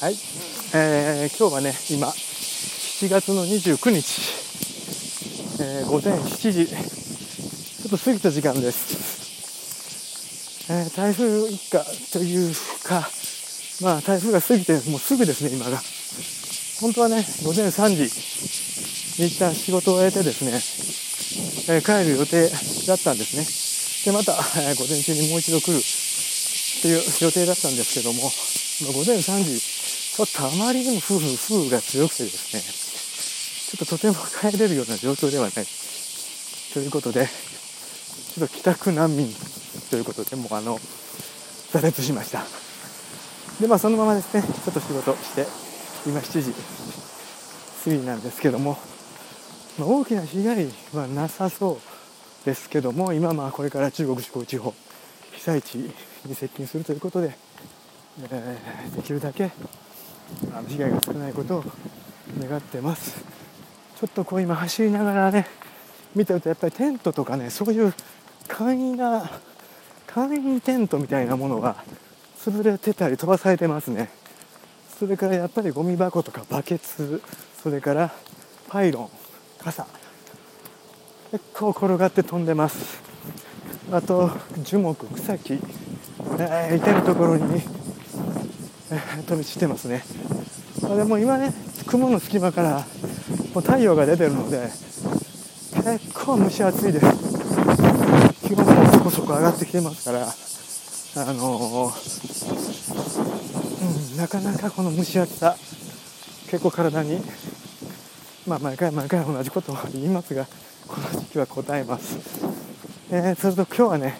はい、えー、今日はね今7月の29日、えー、午前7時。ちょっと過ぎた時間です、えー、台風一過というかまあ台風が過ぎてもうすぐですね今が。本当はね午前3時。に一旦仕事を終えてですね、えー、帰る予定だったんですね。でまた、えー、午前中にもう一度来るっていう予定だったんですけども、午前3時ちょっとあまりにも風風風が強くてですねちょっととても帰れるような状況ではない。ということでちょっと帰宅難民ということでもうあの挫折しました。でまあそのままですねちょっと仕事して今7時過ぎなんですけども、まあ、大きな被害はなさそうですけども今まあこれから中国四国地方被災地に接近するということで、えー、できるだけあの被害が少ないことを願ってます。ちょっとこう今走りながらね見てるとやっぱりテントとかねそういう簡易な簡易テントみたいなものが潰れてたり飛ばされてますね。それからやっぱりゴミ箱とかバケツそれからパイロン傘。結構転がって飛んでます。あと樹木草木、えー、至る所に、飛び散ってますね。でも今ね雲の隙間からもう太陽が出てるので結構蒸し暑いです。気温もそこそこ上がってきてますからあのー、うん、なかなかこの蒸し暑さ結構体にまあ毎回毎回同じことを言いますがこの時期は答えます。えー、それと今日はね、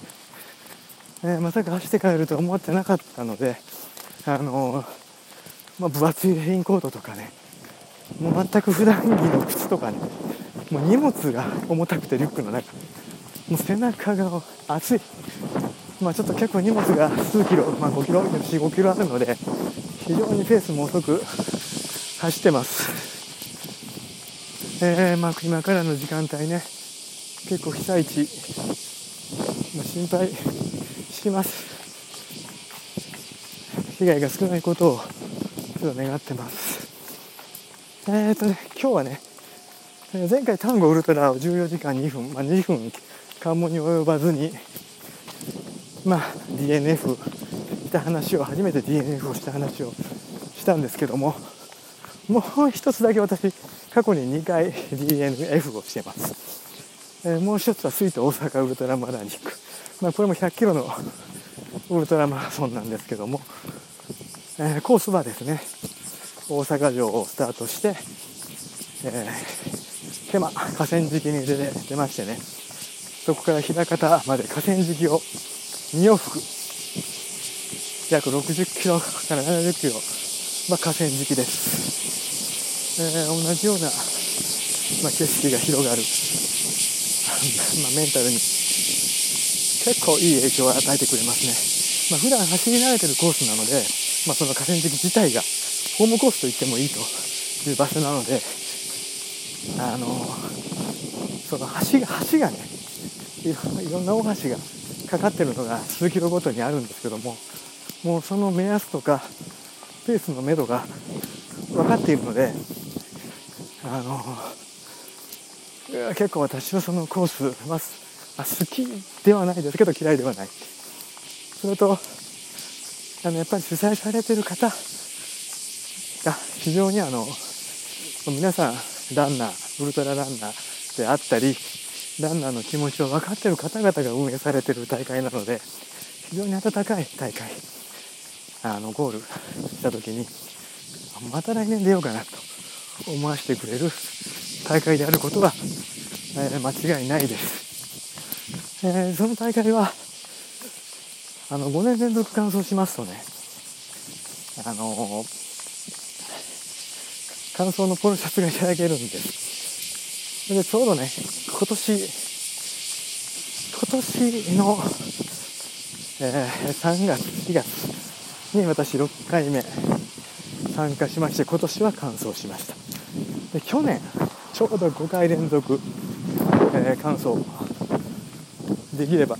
えー、まさか走って帰ると思ってなかったのであの、まあ、分厚いレインコートとかねもう全く普段着の靴とかねもう荷物が重たくてリュックの中もう背中が熱い。まあちょっと結構荷物が数キロ、まあ、5キロ45キロあるので非常にペースも遅く走ってます。えー、まあ今からの時間帯ね結構被災地、まあ、心配します。被害が少ないことをちょっと願ってます。えーとね今日はね前回単語ウルトラを14時間2分、まあ、2分関門に及ばずにまあ DNF した話を初めて DNF をした話をしたんですけどももう一つだけ私過去に2回 DNF をしてます。えー、もう一つは水都大阪ウルトラマラニック、まあ、これも100キロのウルトラマラソンなんですけども、えー、コースはですね大阪城をスタートして、えー、手間河川敷に出て出ましてねそこから枚方まで河川敷を2往復約60キロから70キロ、まあ、河川敷です、えー、同じような、まあ、景色が広がる。まあ、メンタルに結構いい影響を与えてくれますね。まあ、普段走り慣れてるコースなので、まあ、その河川敷自体がホームコースと言ってもいいという場所なので、あのその橋が橋がねいろんな大橋がかかってるのが数キロごとにあるんですけどももうその目安とかペースのめどが分かっているのであの結構私はそのコースは好きではないですけど嫌いではない。それとあのやっぱり主催されてる方が非常にあの皆さんランナーウルトラランナーであったりランナーの気持ちを分かってる方々が運営されてる大会なので非常に温かい大会。あのゴールした時にまた来年出ようかなと思わせてくれる大会であることは、えー、間違いないです、えー、その大会はあの5年連続完走しますとねあのー、完走のポロシャツがいただけるんです。でちょうどね今年今年の、えー、3月4月に私6回目参加しまして今年は完走しました。で去年ちょうど5回連続、えー、完走できれば、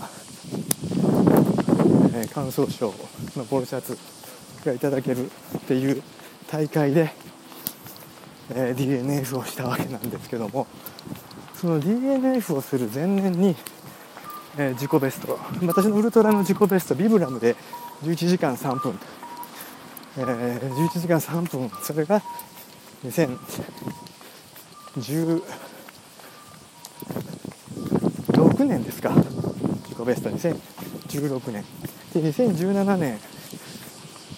えー、完走賞のポロシャツがいただけるっていう大会で、えー、DNF をしたわけなんですけどもその DNF をする前年に、えー、自己ベスト私のウルトラの自己ベストビブラムで11時間3分、えー、11時間3分それが2016年ですか自己ベスト2016年。で2017年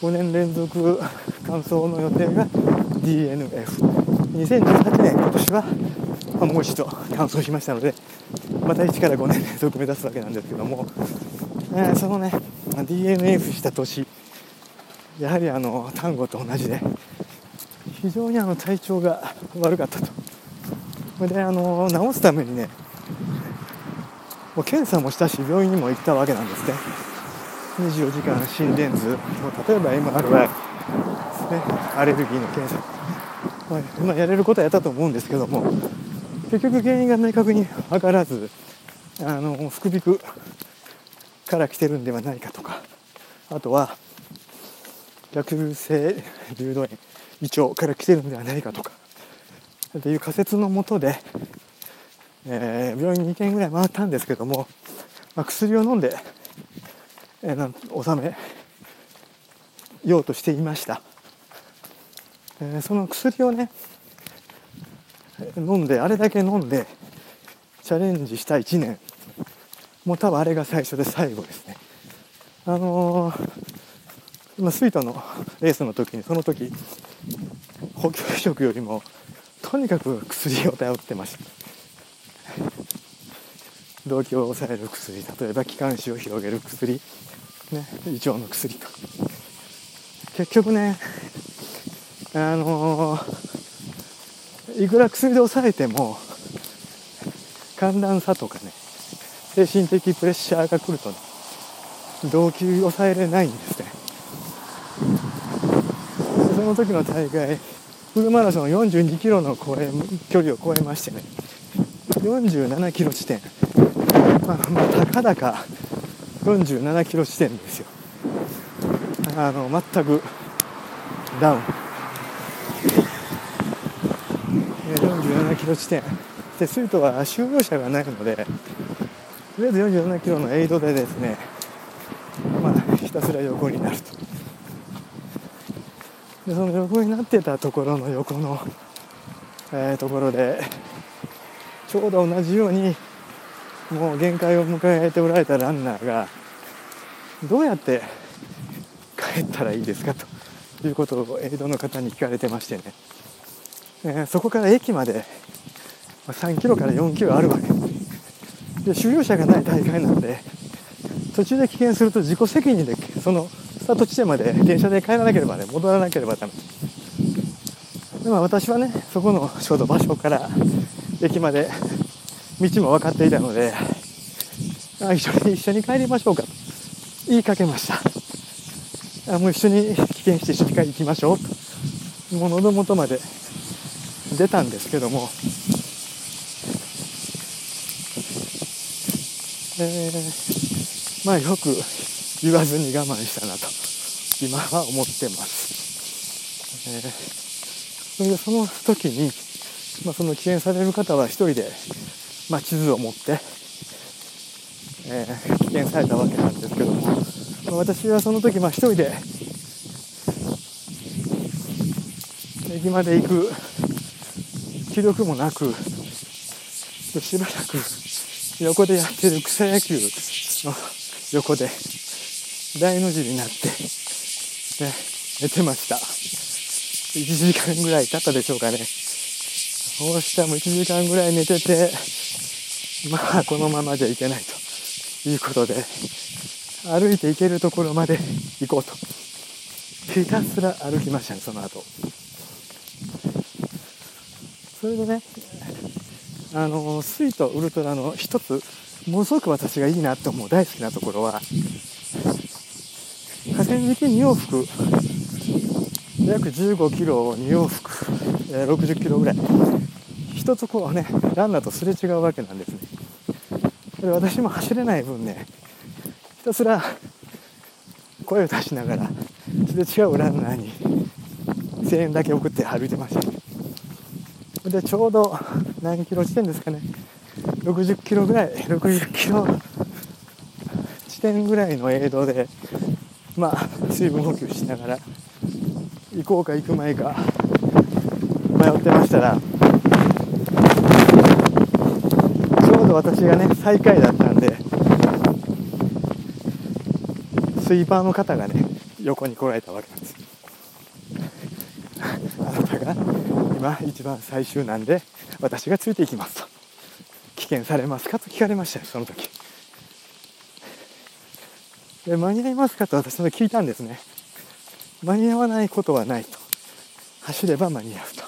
5年連続完走の予定が DNF2018 年今年は、まあ、もう一度完走しましたのでまた1から5年連続目指すわけなんですけども、えー、そのね DNF した年やはりあの単語と同じで非常にあの体調が悪かったと。であの治すためにねもう検査もしたし病院にも行ったわけなんですね。24時間心電図。例えば MRI ですね。アレルギーの検査、まあ、今やれることはやったと思うんですけども。結局原因が明確に分からずあの副鼻腔から来てるんではないかとか。あとは逆性流動炎胃腸から来てるんではないかとか。っていう仮説のもとで、えー、病院2軒ぐらい回ったんですけども、まあ、薬を飲んで、えー、なん収めようとしていました、えー、その薬をね飲んであれだけ飲んでチャレンジした1年。もう多分あれが最初で最後ですね。あのー、まあ、スイートのレースの時にその時補給食よりもとにかく薬を頼ってました。動悸を抑える薬例えば気管支を広げる薬、ね、胃腸の薬と。結局ねあのー、いくら薬で抑えても寒暖差とかね精神的プレッシャーが来ると、ね、動悸抑えれないんですねその時の大会フルマラソン42キロの超え距離を超えましてね47キロ地点、まあ、まあ、たかだか47キロ地点ですよ。あの全くダウン。47キロ地点。でスイートは収容者がないのでとりあえず47キロのエイドでですねまあひたすら横になると。でその横になってたところの横の、えー、ところでちょうど同じようにもう限界を迎えておられたランナーがどうやって帰ったらいいですか？ということをエイドの方に聞かれてましてね、えー、そこから駅まで3キロから4キロあるわけ。で収容者がない大会なので途中で棄権すると自己責任でそのスタート地点まで電車で帰らなければね戻らなければダメ。でも私はねそこのちょうど場所から駅まで道も分かっていたのであ一緒に一緒に帰りましょうか。と言いかけました。あもう一緒に危険して一緒に行きましょう。ともう喉元まで出たんですけども。えー、まあよく言わずに我慢したなと今は思ってます、えー、それでその時に、まあ、その危険される方は一人で、まあ、地図を持って、えー、危険されたわけなんですけども、まあ、私はその時まあ一人で駅まで行く気力もなくしばらく横でやってる草野球の横で大の字になって、ね、寝てました。1時間ぐらい経ったでしょうかね。そうしたも1時間ぐらい寝てて、まあこのままじゃいけないということで、歩いて行けるところまで行こうと。ひたすら歩きましたね、その後。それでね、あの、スイートウルトラの一つ、ものすごく私がいいなと思う大好きなところは、河川敷2往復約15キロを2往復、えー、60キロぐらい一つこうねランナーとすれ違うわけなんですねで私も走れない分ねひたすら声を出しながらすれ違うランナーに1000円だけ送って歩いてました。でちょうど何キロ地点ですかね60キロぐらい60キロ地点ぐらいの映像でまあ水分補給しながら行こうか行く前か迷ってましたら私がね最下位だったんでスイーパーの方がね横に来られたわけなんです。あなたが今一番最終なんで私がついていきますと。危険されますかと聞かれましたよその時。で間に合いますかと私の聞いたんですね。間に合わないことはないと。走れば間に合うと。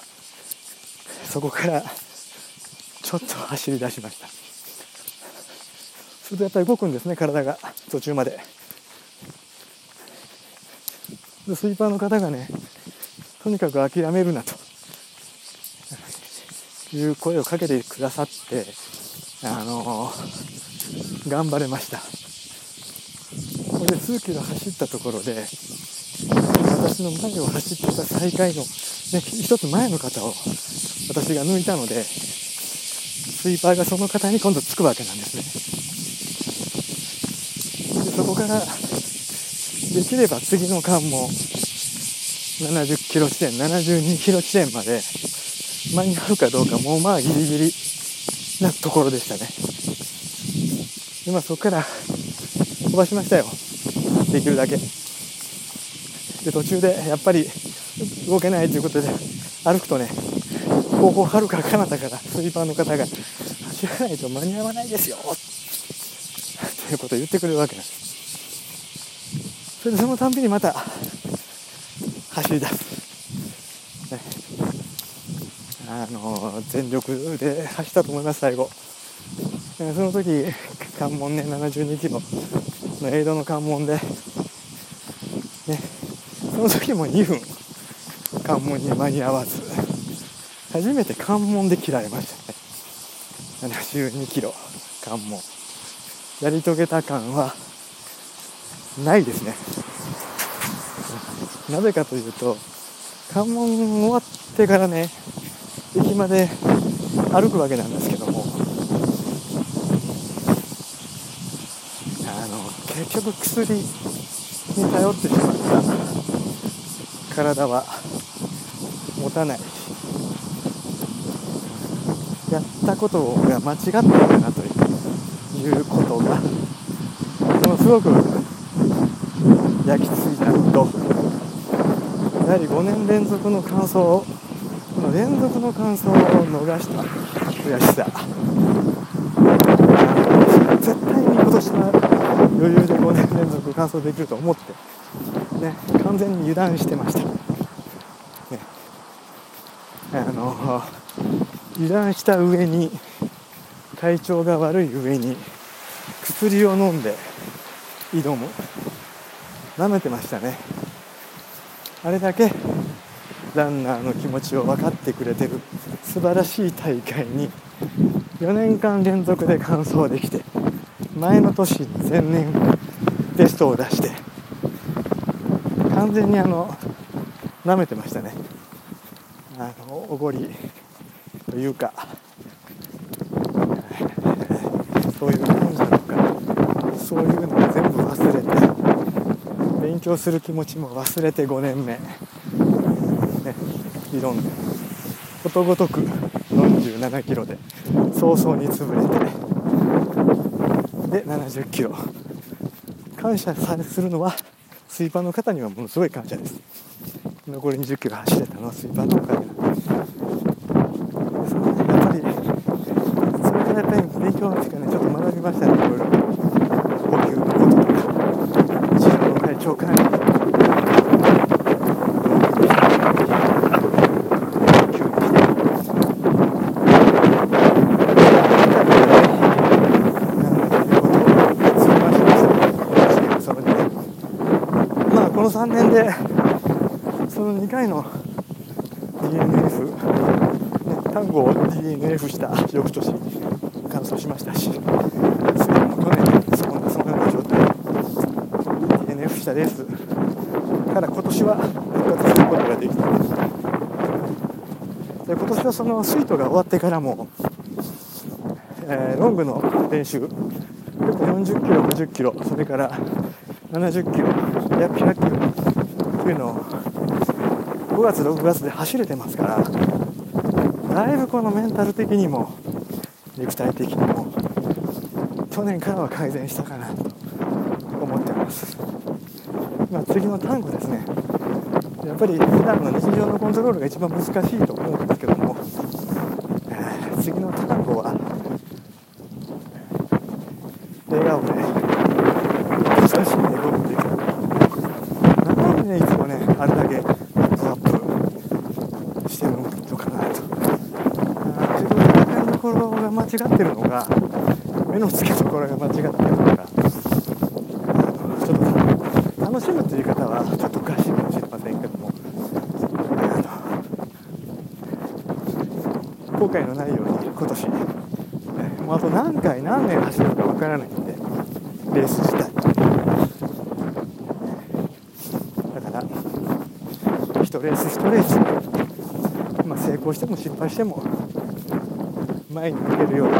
そこからちょっと走り出しました。するとやっぱり動くんですね体が。途中まで。でスイーパーの方がねとにかく諦めるなと。いう声をかけてくださってあのー、頑張れました。これで数キロ走ったところで私の前を走ってた最下位の、ね、一つ前の方を私が抜いたのでスイーパーがその方に今度つくわけなんですね。こからできれば次の間も70キロ地点72キロ地点まで間に合うかどうかもうまあギリギリなところでしたね。でまあそこから飛ばしましたよ。できるだけ。で途中でやっぱり動けないということで歩くとね後方はるか彼方からスイーパーの方が走らないと間に合わないですよ。ということを言ってくれるわけなんです。それでそのたんびにまた走り出す、ね、あの全力で走ったと思います最後。その時関門ね72キロのエイドの関門でね。その時も2分関門に間に合わず初めて関門で切られましたね。72キロ関門。やり遂げた感はないですね。なぜかというと関門終わってからね駅まで歩くわけなんですけどもあの結局薬に頼ってしまった体は持たない。やったことが間違ったのかなということがものすごく焼き付いたのとやはり5年連続の完走この連続の完走を逃した悔しさ絶対に今年は余裕で5年連続完走できると思って、ね、完全に油断してました、ね、あの油断した上に体調が悪い上に薬を飲んで挑む。舐めてましたね。あれだけランナーの気持ちを分かってくれてる素晴らしい大会に4年間連続で完走できて前の年に前年ベストを出して完全にあの舐めてましたね。あのおごりというかそういう感じなのか。そういうのを全部忘れて。勉強する気持ちも忘れて5年目、ね、挑んで。ことごとく47キロで。早々に潰れて。で70キロ。感謝するのはスイーパーの方にはものすごい感謝です。残り20キロ走れたのはスイーパーのおかげでやっぱりそれからやっぱり勉強っていうかねちょっと学びましたねいろいろ。呼吸長官まあこの3年でその2回の DNF、ね、単語を DNF した翌年完走しましたしそれも去年そんなそんな状態 DNF したレースから今年は復活することができたんですで今年はそのスイートが終わってからも、えー、ロングの練習。40キロ50キロそれから70キロ約100キロというのを5月6月で走れてますからだいぶこのメンタル的にも肉体的にも去年からは改善したかなと思ってます、まあ、次の単語ですね。やっぱり普段の日常のコントロールが一番難しいと思うんですけども、えー、次の単語は笑顔で難しいねゴルできるなんでねいつもねあれだけアップしてるのかなと。自分の戦いどころが間違ってるのが目の付けどころが間違ってるのかちょっと楽しむという言い方はちょっとおかしいかもしれませんけども後悔のないように今年。もうあと何回何年走るかわからないんでレース自体。だから1レース1レース、まあ、成功しても失敗しても前に向けるように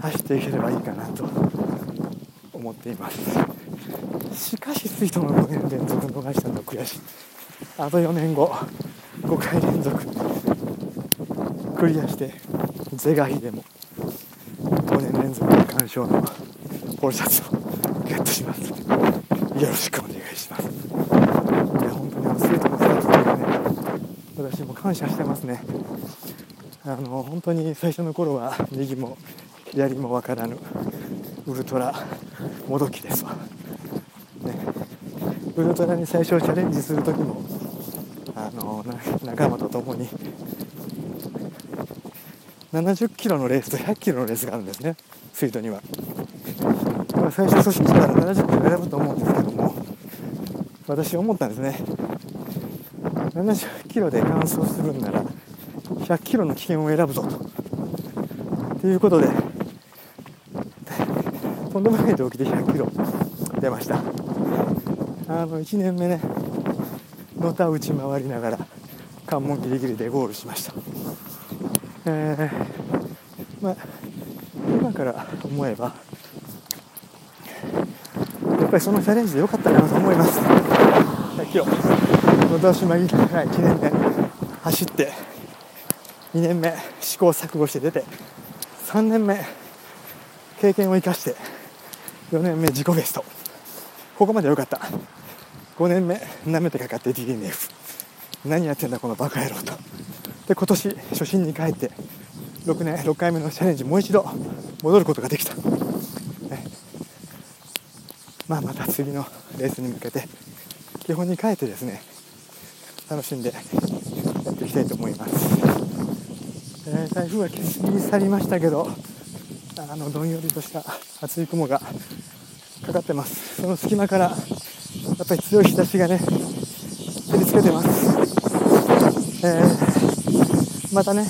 走っていければいいかなと思っています。しかしスイートの5年連続逃したのは悔しい。あと4年後5回連続。クリアして是が非でも5年連続の鑑賞のポロシャツをゲットします。よろしくお願いします。いや本当にあのスイートのスタートがね私も感謝してますね。あの本当に最初の頃は右も左もわからぬウルトラもどきですわ、ね、ウルトラに最初チャレンジする時もあの仲間と共に70キロのレースと100キロのレースがあるんですね。スイートには。まあ、最初初心者なら70キロ選ぶと思うんですけども私思ったんですね。70キロで完走するんなら100キロの危険を選ぶぞと。ということでとんでもない動機で100キロ出ました。あの1年目ねのた打ち回りながら関門ギリギリでゴールしました。えー、まあ今から思えばやっぱりそのチャレンジで良かったなと思います。100キロのど島い1年目走って2年目試行錯誤して出て3年目経験を生かして4年目自己ベスト。ここまで良かった。5年目舐めてかかって DNF 何やってんだこのバカ野郎と。で今年初心に帰って6年6回目のチャレンジもう一度戻ることができた。まあ、また次のレースに向けて基本に変えてですね楽しんでやっていきたいと思います、えー、台風は消し去りましたけどあのどんよりとした厚い雲がかかってます。その隙間からやっぱり強い日差しがね照りつけてます、えー、またね。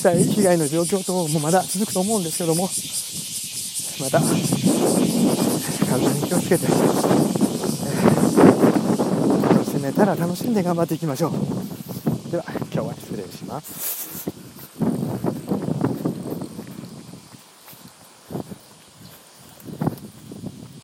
被災被害の状況等もまだ続くと思うんですけどもまた体に気をつけて、えー、楽しめたら楽しんで頑張っていきましょう。では今日は失礼します。